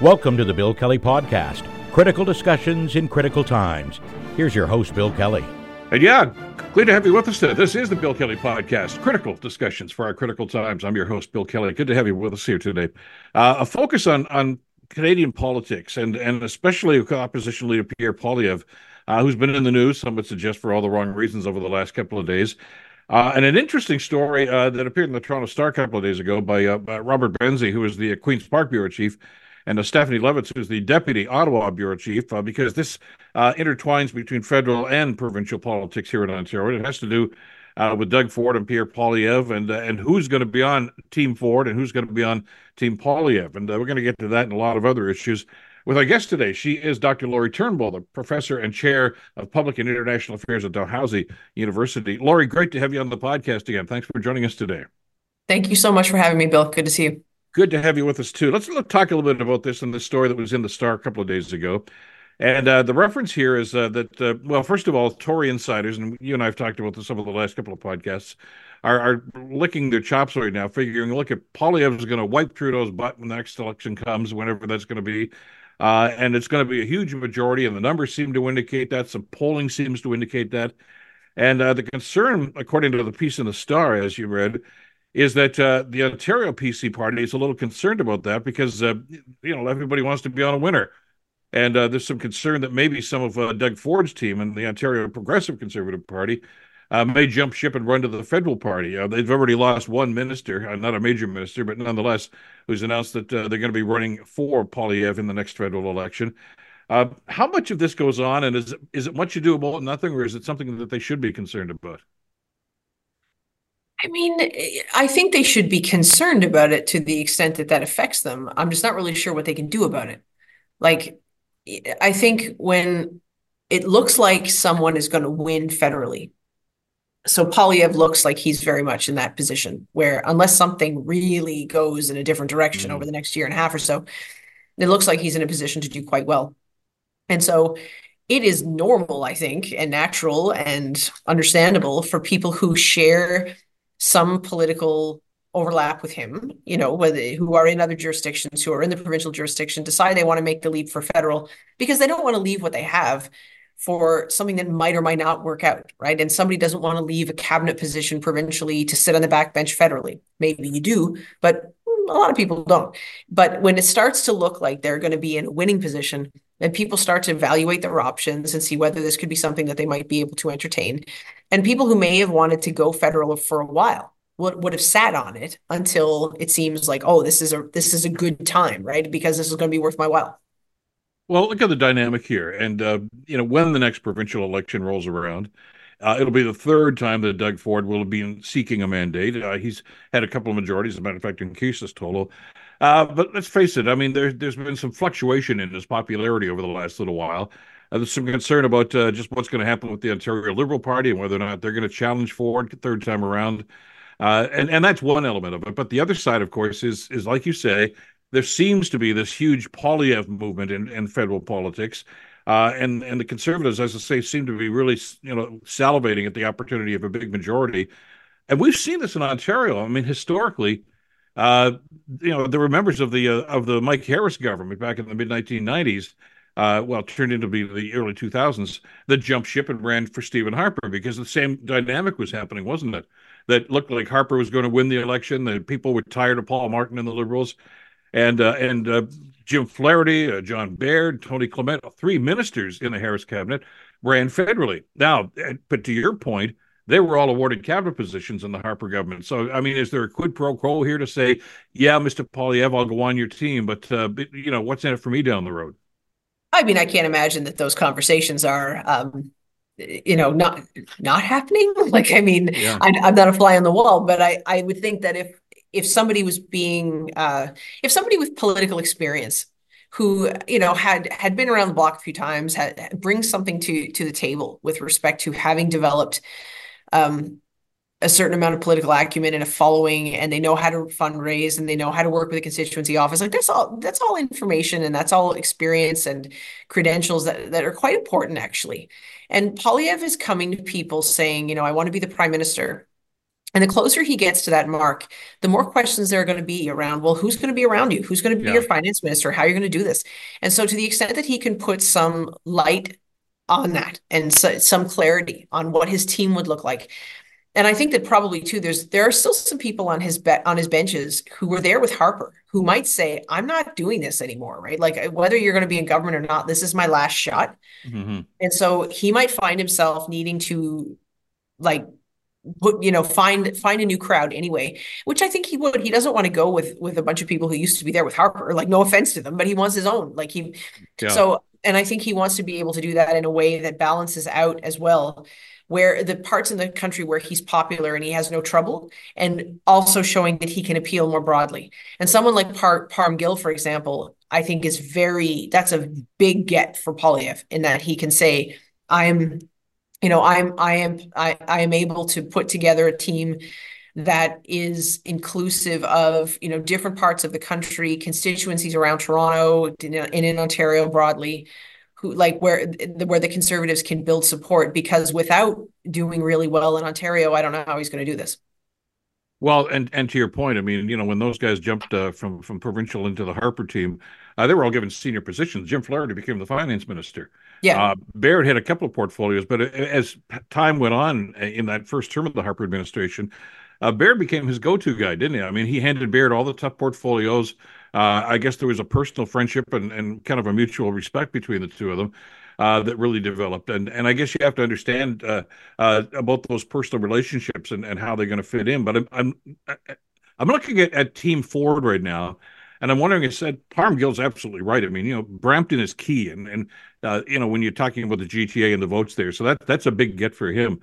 Welcome to the Bill Kelly Podcast critical discussions in critical times. Here's your host, Bill Kelly. And yeah, glad to have you with us today. This is the Bill Kelly Podcast, critical discussions for our critical times. I'm your host, Bill Kelly. Good to have you with us here today. Uh, a focus on on Canadian politics and and especially opposition leader Pierre Poilievre, uh, who's been in the news, some would suggest for all the wrong reasons over the last couple of days. Uh, and an interesting story uh, that appeared in the Toronto Star a couple of days ago by, uh, by Robert Benzie, who is the Queen's Park Bureau Chief, and Stephanie Levitz, who's the Deputy Ottawa Bureau Chief, uh, because this intertwines between federal and provincial politics here in Ontario. It has to do uh, with Doug Ford and Pierre Poilievre, and uh, and who's going to be on Team Ford and who's going to be on Team Poilievre, and uh, we're going to get to that and a lot of other issues with our guest today. She is Dr. Lori Turnbull, the professor and chair of public and international affairs at Dalhousie University. Lori, great to have you on the podcast again. Thanks for joining us today. Thank you so much for having me, Bill. Good to see you. Good to have you with us too. Let's, let's talk a little bit about this and the story that was in the Star a couple of days ago. And uh, the reference here is uh, that, uh, well, first of all, Tory insiders, and you and I have talked about this over the last couple of podcasts, are, are licking their chops right now, figuring, look, at Poilievre is going to wipe Trudeau's butt when the next election comes, whenever that's going to be. Uh, and it's going to be a huge majority, and the numbers seem to indicate that. Some polling seems to indicate that. And uh, the concern, according to the piece in the Star, as you read, is that uh, the Ontario PC party is a little concerned about that because uh, you know everybody wants to be on a winner, and uh, there's some concern that maybe some of uh, Doug Ford's team and the Ontario Progressive Conservative Party uh, may jump ship and run to the federal party. Uh, they've already lost one minister, not a major minister, but nonetheless, who's announced that they're going to be running for Poilievre in the next federal election. How much of this goes on, and is is it much ado about nothing, or is it something that they should be concerned about? I mean, I think they should be concerned about it to the extent that that affects them. I'm just not really sure what they can do about it. Like, I think when it looks like someone is going to win federally, so Poilievre looks like he's very much in that position where unless something really goes in a different direction mm. over the next year and a half or so, it looks like he's in a position to do quite well. And so it is normal, I think, and natural and understandable for people who share some political overlap with him, you know, whether who are in other jurisdictions, who are in the provincial jurisdiction, decide they want to make the leap for federal because they don't want to leave what they have for something that might or might not work out, right? And somebody doesn't want to leave a cabinet position provincially to sit on the backbench federally. Maybe you do, but a lot of people don't. But when it starts to look like they're going to be in a winning position, then people start to evaluate their options and see whether this could be something that they might be able to entertain. And people who may have wanted to go federal for a while would, would have sat on it until it seems like, oh, this is a this is a good time, right? Because this is going to be worth my while. Well, look at the dynamic here, and uh, you know when the next provincial election rolls around, uh, it'll be the third time that Doug Ford will be seeking a mandate. Uh, he's had a couple of majorities, as a matter of fact, in Cases total. Uh, but let's face it, I mean, there, there's been some fluctuation in his popularity over the last little while. Uh, there's some concern about uh, just what's going to happen with the Ontario Liberal Party and whether or not they're going to challenge Ford third time around. and and that's one element of it. But the other side, of course, is is like you say, there seems to be this huge Poilievre movement in, in federal politics. Uh, and and the conservatives, as I say, seem to be really you know salivating at the opportunity of a big majority, and we've seen this in Ontario. I mean, historically, uh, you know, there were members of the uh, of the Mike Harris government back in the mid 1990s, uh, well, turned into be the early 2000s, that jumped ship and ran for Stephen Harper because the same dynamic was happening, wasn't it? That looked like Harper was going to win the election. That people were tired of Paul Martin and the Liberals, and uh, and uh, Jim Flaherty, uh, John Baird, Tony Clement, three ministers in the Harris cabinet ran federally. Now, but to your point, they were all awarded cabinet positions in the Harper government. So, I mean, is there a quid pro quo here to say, yeah, Mr. Poilievre, I'll go on your team, but, uh, but you know, what's in it for me down the road? I mean, I can't imagine that those conversations are, um, you know, not not happening. Like, I mean, yeah. I, I'm not a fly on the wall, but I I would think that if if somebody was being uh, if somebody with political experience who you know had had been around the block a few times had brings something to to the table with respect to having developed um, a certain amount of political acumen and a following and they know how to fundraise and they know how to work with a constituency office like that's all that's all information and that's all experience and credentials that, that are quite important actually. And Poilievre is coming to people saying you know I want to be the prime minister And the closer he gets to that mark, the more questions there are going to be around, well, who's going to be around you? Who's going to be yeah. your finance minister? How are you going to do this? And so, to the extent that he can put some light on that and so, some clarity on what his team would look like, and I think that probably too, there's there are still some people on his bet on his benches who were there with Harper who might say, "I'm not doing this anymore," right? Like whether you're going to be in government or not, this is my last shot. Mm-hmm. And so he might find himself needing to, like, you know find find a new crowd anyway which i think he would he doesn't want to go with with a bunch of people who used to be there with harper like no offense to them but he wants his own like he yeah. so and i think he wants to be able to do that in a way that balances out as well where the parts in the country where he's popular and he has no trouble, and also showing that he can appeal more broadly. And someone like Par- Parm Gill, for example, I think is very that's a big get for Poilievre in that he can say, I'm, you know, I'm I am I, I am able to put together a team that is inclusive of you know different parts of the country constituencies around toronto and in ontario broadly who like where where the conservatives can build support because without doing really well in Ontario, I don't know how he's going to do this. Well, and and to your point, I mean, you know, when those guys jumped uh, from from provincial into the Harper team, uh, they were all given senior positions. Jim Flaherty became the finance minister. Yeah, uh, Baird had a couple of portfolios, but as time went on uh, in that first term of the Harper administration, uh, Baird became his go-to guy, didn't he? I mean, he handed Baird all the tough portfolios. Uh, I guess there was a personal friendship and, and kind of a mutual respect between the two of them. Uh, that really developed. And and I guess you have to understand uh, uh, about those personal relationships and, and how they're going to fit in. But I'm I'm I'm looking at, at Team Ford right now, and I'm wondering. I said Parm Gill's absolutely right. I mean, you know, Brampton is key, and and uh, you know when you're talking about the GTA and the votes there, so that that's a big get for him.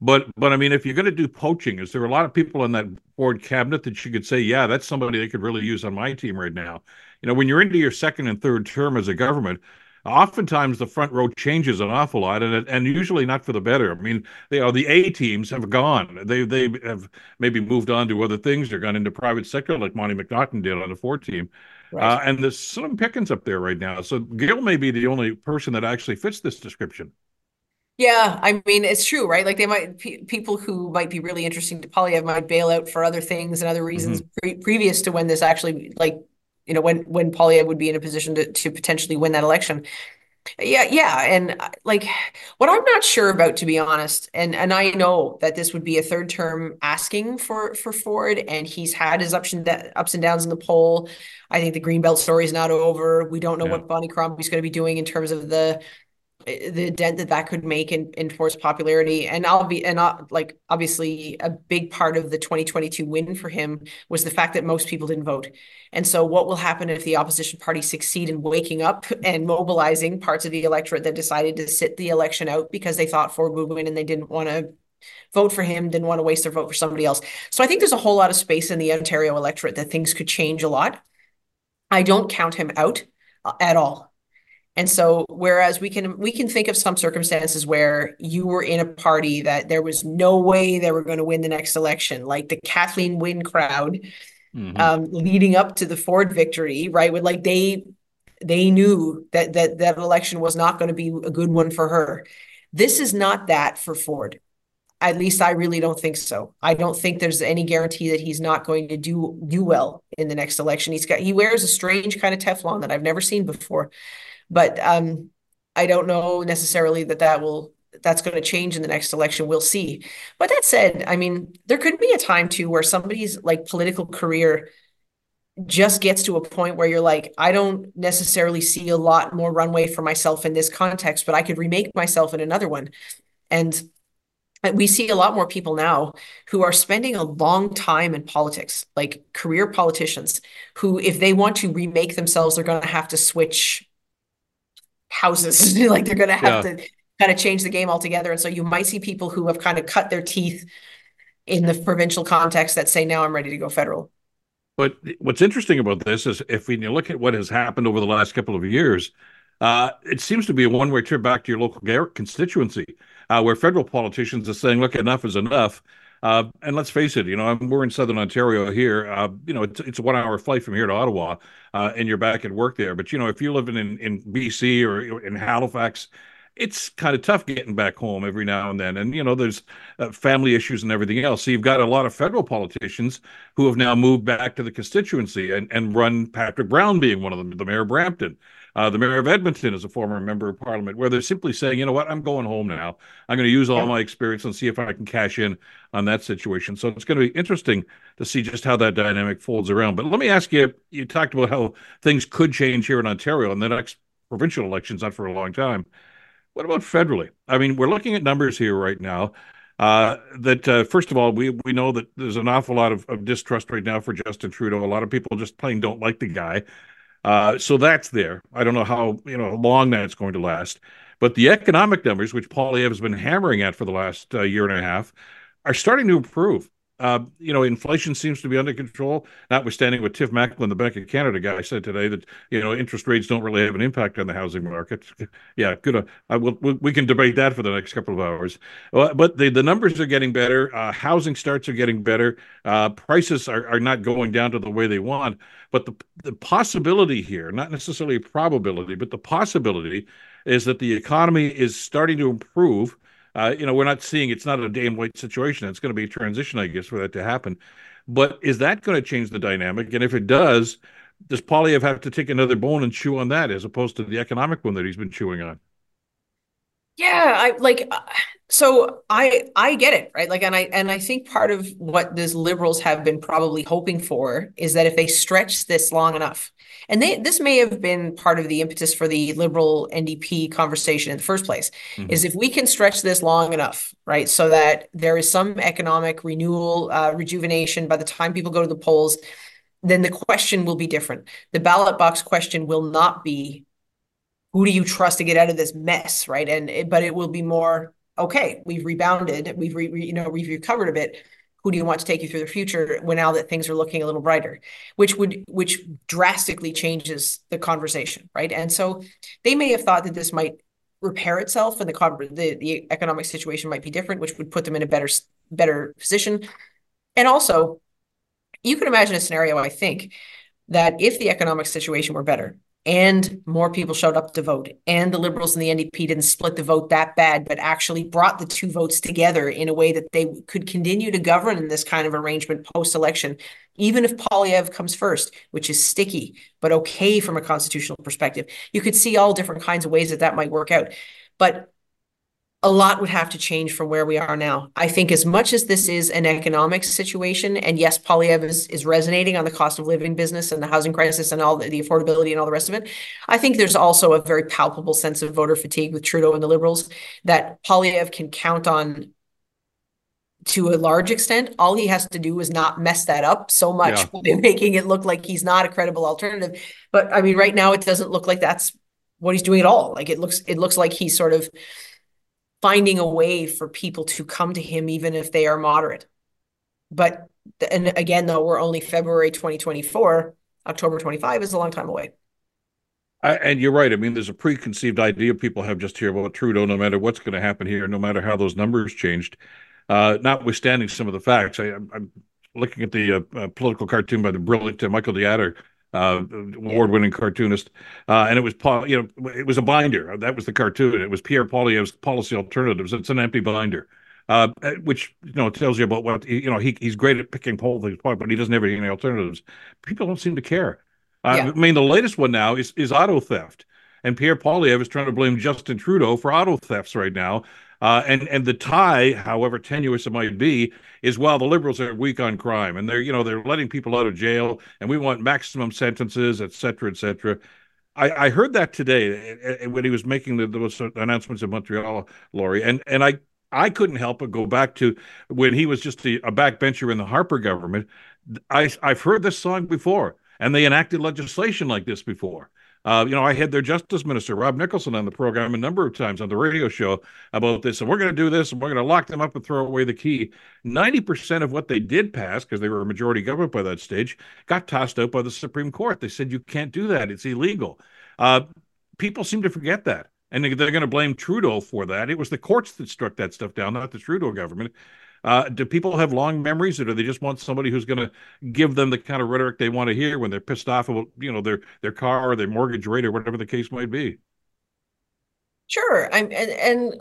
But but I mean, if you're going to do poaching, is there a lot of people in that Ford cabinet that you could say, yeah, that's somebody they could really use on my team right now? You know, when you're into your second and third term as a government, oftentimes the front row changes an awful lot, and and usually not for the better. I mean, they are the A teams have gone. They they have maybe moved on to other things or gone into private sector, like Monte McNaughton did on the Ford team. Right. Uh, and there's Slim Pickens up there right now. So Gill may be the only person that actually fits this description. Yeah, I mean it's true, right? Like they might people who might be really interesting to Poilievre might bail out for other things and other reasons mm-hmm. pre- previous to when this actually like you know when when Poilievre would be in a position to to potentially win that election. Yeah, yeah, and uh, like what I'm not sure about, to be honest, and and I know that this would be a third term asking for for Ford, and he's had his ups and ups and downs in the poll. I think the Greenbelt story is not over. We don't know yeah. what Bonnie Crombie's going to be doing in terms of the the dent that that could make in, in Ford's popularity. And I'll be, and I'll, like, obviously, a big part of the 2022 win for him was the fact that most people didn't vote. And so, what will happen if the opposition party succeed in waking up and mobilizing parts of the electorate that decided to sit the election out because they thought Ford would win and they didn't want to vote for him, didn't want to waste their vote for somebody else. So, I think there's a whole lot of space in the Ontario electorate that things could change a lot. I don't count him out uh, at all. And so whereas we can we can think of some circumstances where you were in a party that there was no way they were going to win the next election, like the Kathleen Wynne crowd mm-hmm. um, leading up to the Ford victory, right? With like they they knew that that that election was not going to be a good one for her. This is not that for Ford. At least I really don't think so. I don't think there's any guarantee that he's not going to do do well in the next election. He's got he wears a strange kind of Teflon that I've never seen before. But um, I don't know necessarily that that will that's going to change in the next election. We'll see. But that said, I mean, there could be a time too where somebody's like political career just gets to a point where you're like, I don't necessarily see a lot more runway for myself in this context, but I could remake myself in another one. And we see a lot more people now who are spending a long time in politics, like career politicians, who, if they want to remake themselves, they're going to have to switch houses. like they're going to have yeah. to kind of change the game altogether. And so you might see people who have kind of cut their teeth in the provincial context that say, now I'm ready to go federal. But what's interesting about this is if we look at what has happened over the last couple of years, uh, it seems to be a one way trip back to your local constituency, uh, where federal politicians are saying, look, enough is enough. Uh, and let's face it, you know, we're in Southern Ontario here. Uh, you know, it's, it's a one hour flight from here to Ottawa, uh, and you're back at work there. But you know, if you're living in in BC or in Halifax, it's kind of tough getting back home every now and then. And, you know, there's uh, family issues and everything else. So you've got a lot of federal politicians who have now moved back to the constituency and, and run Patrick Brown being one of them, the mayor of Brampton. Uh, the mayor of Edmonton is a former member of parliament, where they're simply saying, you know what, I'm going home now. I'm going to use all yeah. my experience and see if I can cash in on that situation. So it's going to be interesting to see just how that dynamic folds around. But let me ask you you talked about how things could change here in Ontario in the next provincial elections, not for a long time. What about federally? I mean, we're looking at numbers here right now. Uh, that uh, first of all, we we know that there's an awful lot of, of, distrust right now for Justin Trudeau. A lot of people just plain don't like the guy. Uh, so that's there. I don't know how you know long that's going to last, but the economic numbers, which Poilievre has been hammering at for the last uh, year and a half, are starting to improve. Uh, you know, inflation seems to be under control, notwithstanding what Tiff Macklem, the Bank of Canada guy, said today that you know interest rates don't really have an impact on the housing market. yeah, good. Uh, I will. We can debate that for the next couple of hours. Uh, but the the numbers are getting better. Uh, housing starts are getting better. Uh, prices are, are not going down to the way they want. But the the possibility here, not necessarily a probability, but the possibility is that the economy is starting to improve uh, you know, we're not seeing it's not a day and wait situation. It's going to be a transition, I guess, for that to happen. But is that going to change the dynamic? And if it does, does Poilievre have to take another bone and chew on that as opposed to the economic one that he's been chewing on? Yeah, I like uh, so I I get it, right? Like and I and I think part of what these liberals have been probably hoping for is that if they stretch this long enough, and they this may have been part of the impetus for the liberal NDP conversation in the first place, mm-hmm. is if we can stretch this long enough, right, so that there is some economic renewal, uh, rejuvenation by the time people go to the polls, then the question will be different. The ballot box question will not be who do you trust to get out of this mess, right? And it, but it will be more okay. We've rebounded. We've re, you know we've recovered a bit. Who do you want to take you through the future when now that things are looking a little brighter, which would which drastically changes the conversation, right? And so they may have thought that this might repair itself and the the, the economic situation might be different, which would put them in a better better position. And also, you can imagine a scenario, I think, that if the economic situation were better, and more people showed up to vote. And the liberals and the ndp didn't split the vote that bad but actually brought the two votes together in a way that they could continue to govern in this kind of arrangement post-election even if Poilievre comes first which is sticky but okay from a constitutional perspective. You could see all different kinds of ways that that might work out. But a lot would have to change from where we are now. I think as much as this is an economic situation, and yes, Poilievre is, is resonating on the cost of living business and the housing crisis and all the, the affordability and all the rest of it, I think there's also a very palpable sense of voter fatigue with Trudeau and the Liberals that Poilievre can count on to a large extent. All he has to do is not mess that up so much yeah. making it look like he's not a credible alternative. But I mean, right now it doesn't look like that's what he's doing at all. Like it looks, it looks like he's sort of finding a way for people to come to him even if they are moderate. But and again, though, we're only February 2024. October 25 is a long time away. I, and you're right. I mean, there's a preconceived idea people have just here about Trudeau, no matter what's going to happen here, no matter how those numbers changed, uh, notwithstanding some of the facts. I, am looking at the uh, uh, political cartoon by the brilliant uh, Michael de Adder uh, award-winning cartoonist, uh, and it was Paul. You know, it was a binder. That was the cartoon. It was Pierre Poilievre's Policy Alternatives. It's an empty binder, uh, which you know tells you about what you know. He he's great at picking politics apart, but he doesn't have any alternatives. People don't seem to care. Uh, yeah. I mean, the latest one now is is auto theft, and Pierre Poilievre is trying to blame Justin Trudeau for auto thefts right now. Uh, and and the tie, however tenuous it might be, is while the liberals are weak on crime and they're you know they're letting people out of jail and we want maximum sentences, et cetera, et cetera. I, I heard that today eh, eh, when he was making the, those announcements in Montreal, Lori, and and I I couldn't help but go back to when he was just a, a backbencher in the Harper government. I I've heard this song before, and they enacted legislation like this before. Uh, you know, I had their justice minister, Rob Nicholson, on the program a number of times on the radio show about this. And we're going to do this and we're going to lock them up and throw away the key. 90% of what they did pass, because they were a majority government by that stage, got tossed out by the Supreme Court. They said, you can't do that. It's illegal. Uh, people seem to forget that. And they're going to blame Trudeau for that. It was the courts that struck that stuff down, not the Trudeau government. Uh, do people have long memories, or do they just want somebody who's going to give them the kind of rhetoric they want to hear when they're pissed off about you know their their car or their mortgage rate or whatever the case might be? Sure. I'm and, and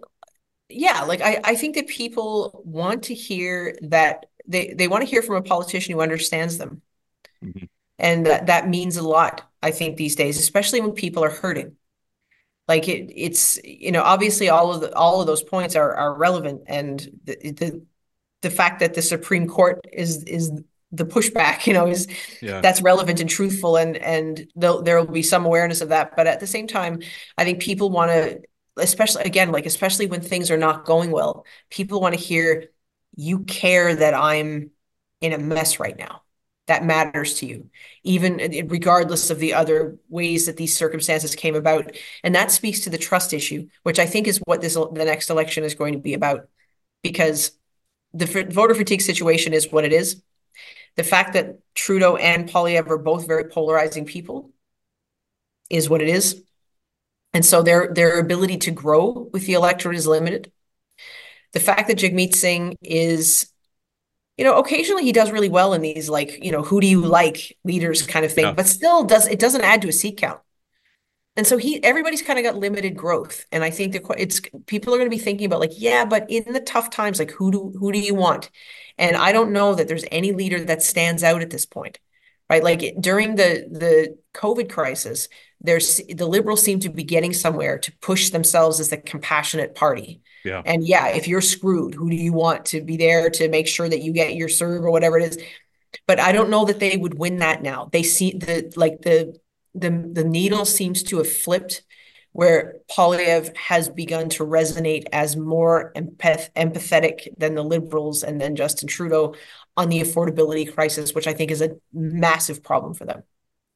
yeah, like I, I think that people want to hear that they, they want to hear from a politician who understands them. Mm-hmm. And that, that means a lot, I think, these days, especially when people are hurting. Like it, it's you know obviously all of the all of those points are are relevant, and the the, the fact that the Supreme Court is is the pushback you know is yeah. that's relevant and truthful and and there will be some awareness of that. But at the same time i think people want to especially again like especially when things are not going well people want to hear you care that i'm in a mess right now. That matters to you. Even regardless of the other ways that these circumstances came about. And that speaks to the trust issue which i think is what this the next election is going to be about. Because the voter fatigue situation is what it is the fact that trudeau and Poilievre are both very polarizing people is what it is and so their their ability to grow with the electorate is limited. The fact that Jagmeet Singh is, you know, occasionally he does really well in these like, you know, who do you like leaders kind of thing, yeah. but still does it doesn't add to a seat count. And so he everybody's kind of got limited growth. And I think that it's people are going to be thinking about like, yeah, but in the tough times, like who do who do you want? And I don't know that there's any leader that stands out at this point right? Like during the the COVID crisis, there's the liberals seem to be getting somewhere to push themselves as the compassionate party. Yeah. And yeah, if you're screwed, who do you want to be there to make sure that you get your CERB or whatever it is? But I don't know that they would win that now. They see the like the the the needle seems to have flipped where Poilievre has begun to resonate as more empath- empathetic than the Liberals and then Justin Trudeau on the affordability crisis, which I think is a massive problem for them.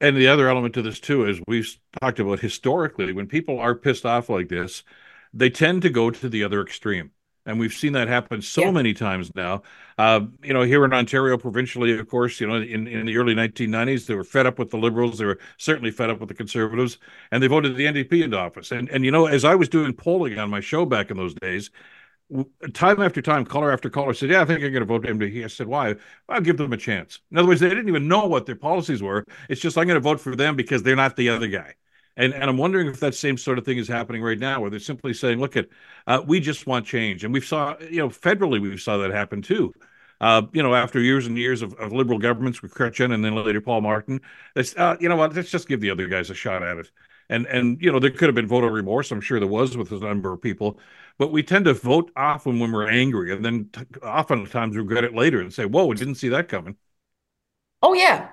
And the other element to this too is we've talked about historically when people are pissed off like this, they tend to go to the other extreme. And we've seen that happen so yeah. many times now. Uh, you know, here in Ontario, provincially, of course, you know, in, in the early 1990s, they were fed up with the Liberals. They were certainly fed up with the Conservatives, and they voted the NDP into office. And and you know, as I was doing polling on my show back in those days, time after time, caller after caller said, "Yeah, I think I'm going to vote NDP." I said, "Why?" I'll give them a chance. In other words, they didn't even know what their policies were. It's just I'm going to vote for them because they're not the other guy. And and I'm wondering if that same sort of thing is happening right now, where they're simply saying, "Look at, uh, we just want change." And we saw, you know, federally we saw that happen too. Uh, you know, after years and years of, of liberal governments with Chrétien and then later Paul Martin, uh, you know what, let's just give the other guys a shot at it. And and you know, there could have been voter remorse. I'm sure there was with a number of people, but we tend to vote often when we're angry, and then t- oftentimes regret it later and say, "Whoa, we didn't see that coming." Oh yeah,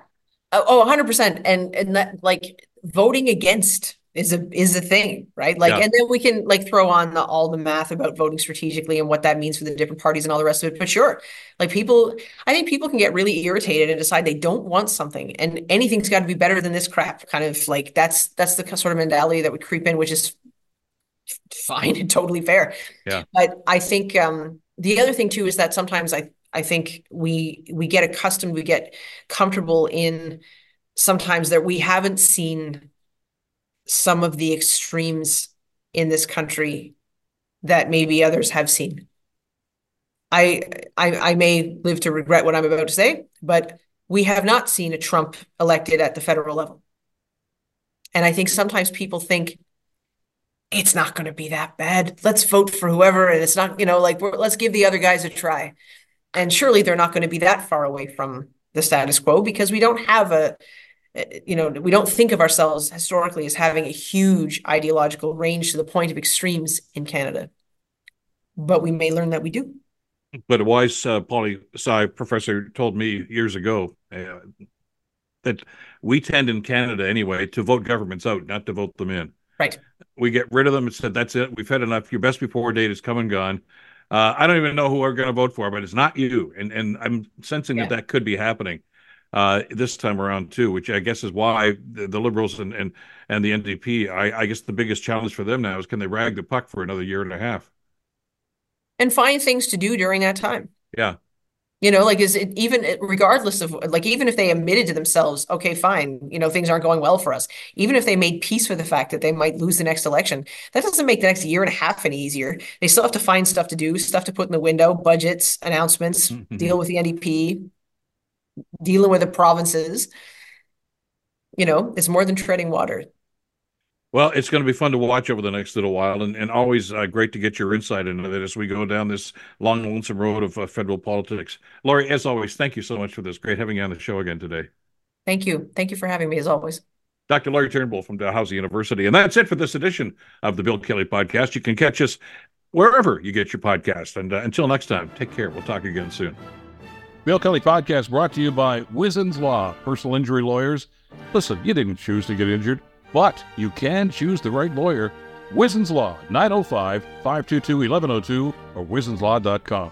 oh 100 percent, and and that like voting against is a is a thing, right? Like, yeah. and then we can like throw on the, all the math about voting strategically and what that means for the different parties and all the rest of it. But sure, like people, I think people can get really irritated and decide they don't want something, and anything's got to be better than this crap. Kind of like that's that's the sort of mentality that would creep in, which is fine and totally fair. Yeah. But I think um, the other thing too is that sometimes I I think we we get accustomed, we get comfortable in sometimes that we haven't seen some of the extremes in this country that maybe others have seen. I, I I may live to regret what I'm about to say, but we have not seen a Trump elected at the federal level. And I think sometimes people think it's not going to be that bad. Let's vote for whoever, and it's not, you know, like let's give the other guys a try. And surely they're not going to be that far away from the status quo because we don't have a you know, we don't think of ourselves historically as having a huge ideological range to the point of extremes in Canada, but we may learn that we do. But a wise uh, poli sci professor told me years ago uh, that we tend in Canada anyway to vote governments out, not to vote them in. Right. We get rid of them and said, that's it. We've had enough. Your best before date is come and gone. Uh, I don't even know who we're going to vote for, but it's not you. And and I'm sensing yeah. that that could be happening uh, this time around too, which I guess is why the, the Liberals and, and and the NDP. I, I guess the biggest challenge for them now is can they rag the puck for another year and a half, and find things to do during that time. Yeah, you know, like is it even regardless of like even if they admitted to themselves, okay, fine, you know, things aren't going well for us. Even if they made peace with the fact that they might lose the next election, that doesn't make the next year and a half any easier. They still have to find stuff to do, stuff to put in the window, budgets, announcements, deal with the NDP, dealing with the provinces. You know, it's more than treading water. Well, it's going to be fun to watch over the next little while, and, and always uh, great to get your insight into it as we go down this long, lonesome road of uh, federal politics. Lori, as always, thank you so much for this. Great having you on the show again today. Thank you. Thank you for having me, as always. Dr. Lori Turnbull from Dalhousie University. And that's it for this edition of the Bill Kelly Podcast. You can catch us wherever you get your podcast. And uh, until next time, take care. We'll talk again soon. Bill Kelly Podcast brought to you by Wizens Law, personal injury lawyers. Listen, you didn't choose to get injured. But you can choose the right lawyer. Wizens Law, 905 522 1102 or wizenslaw.com.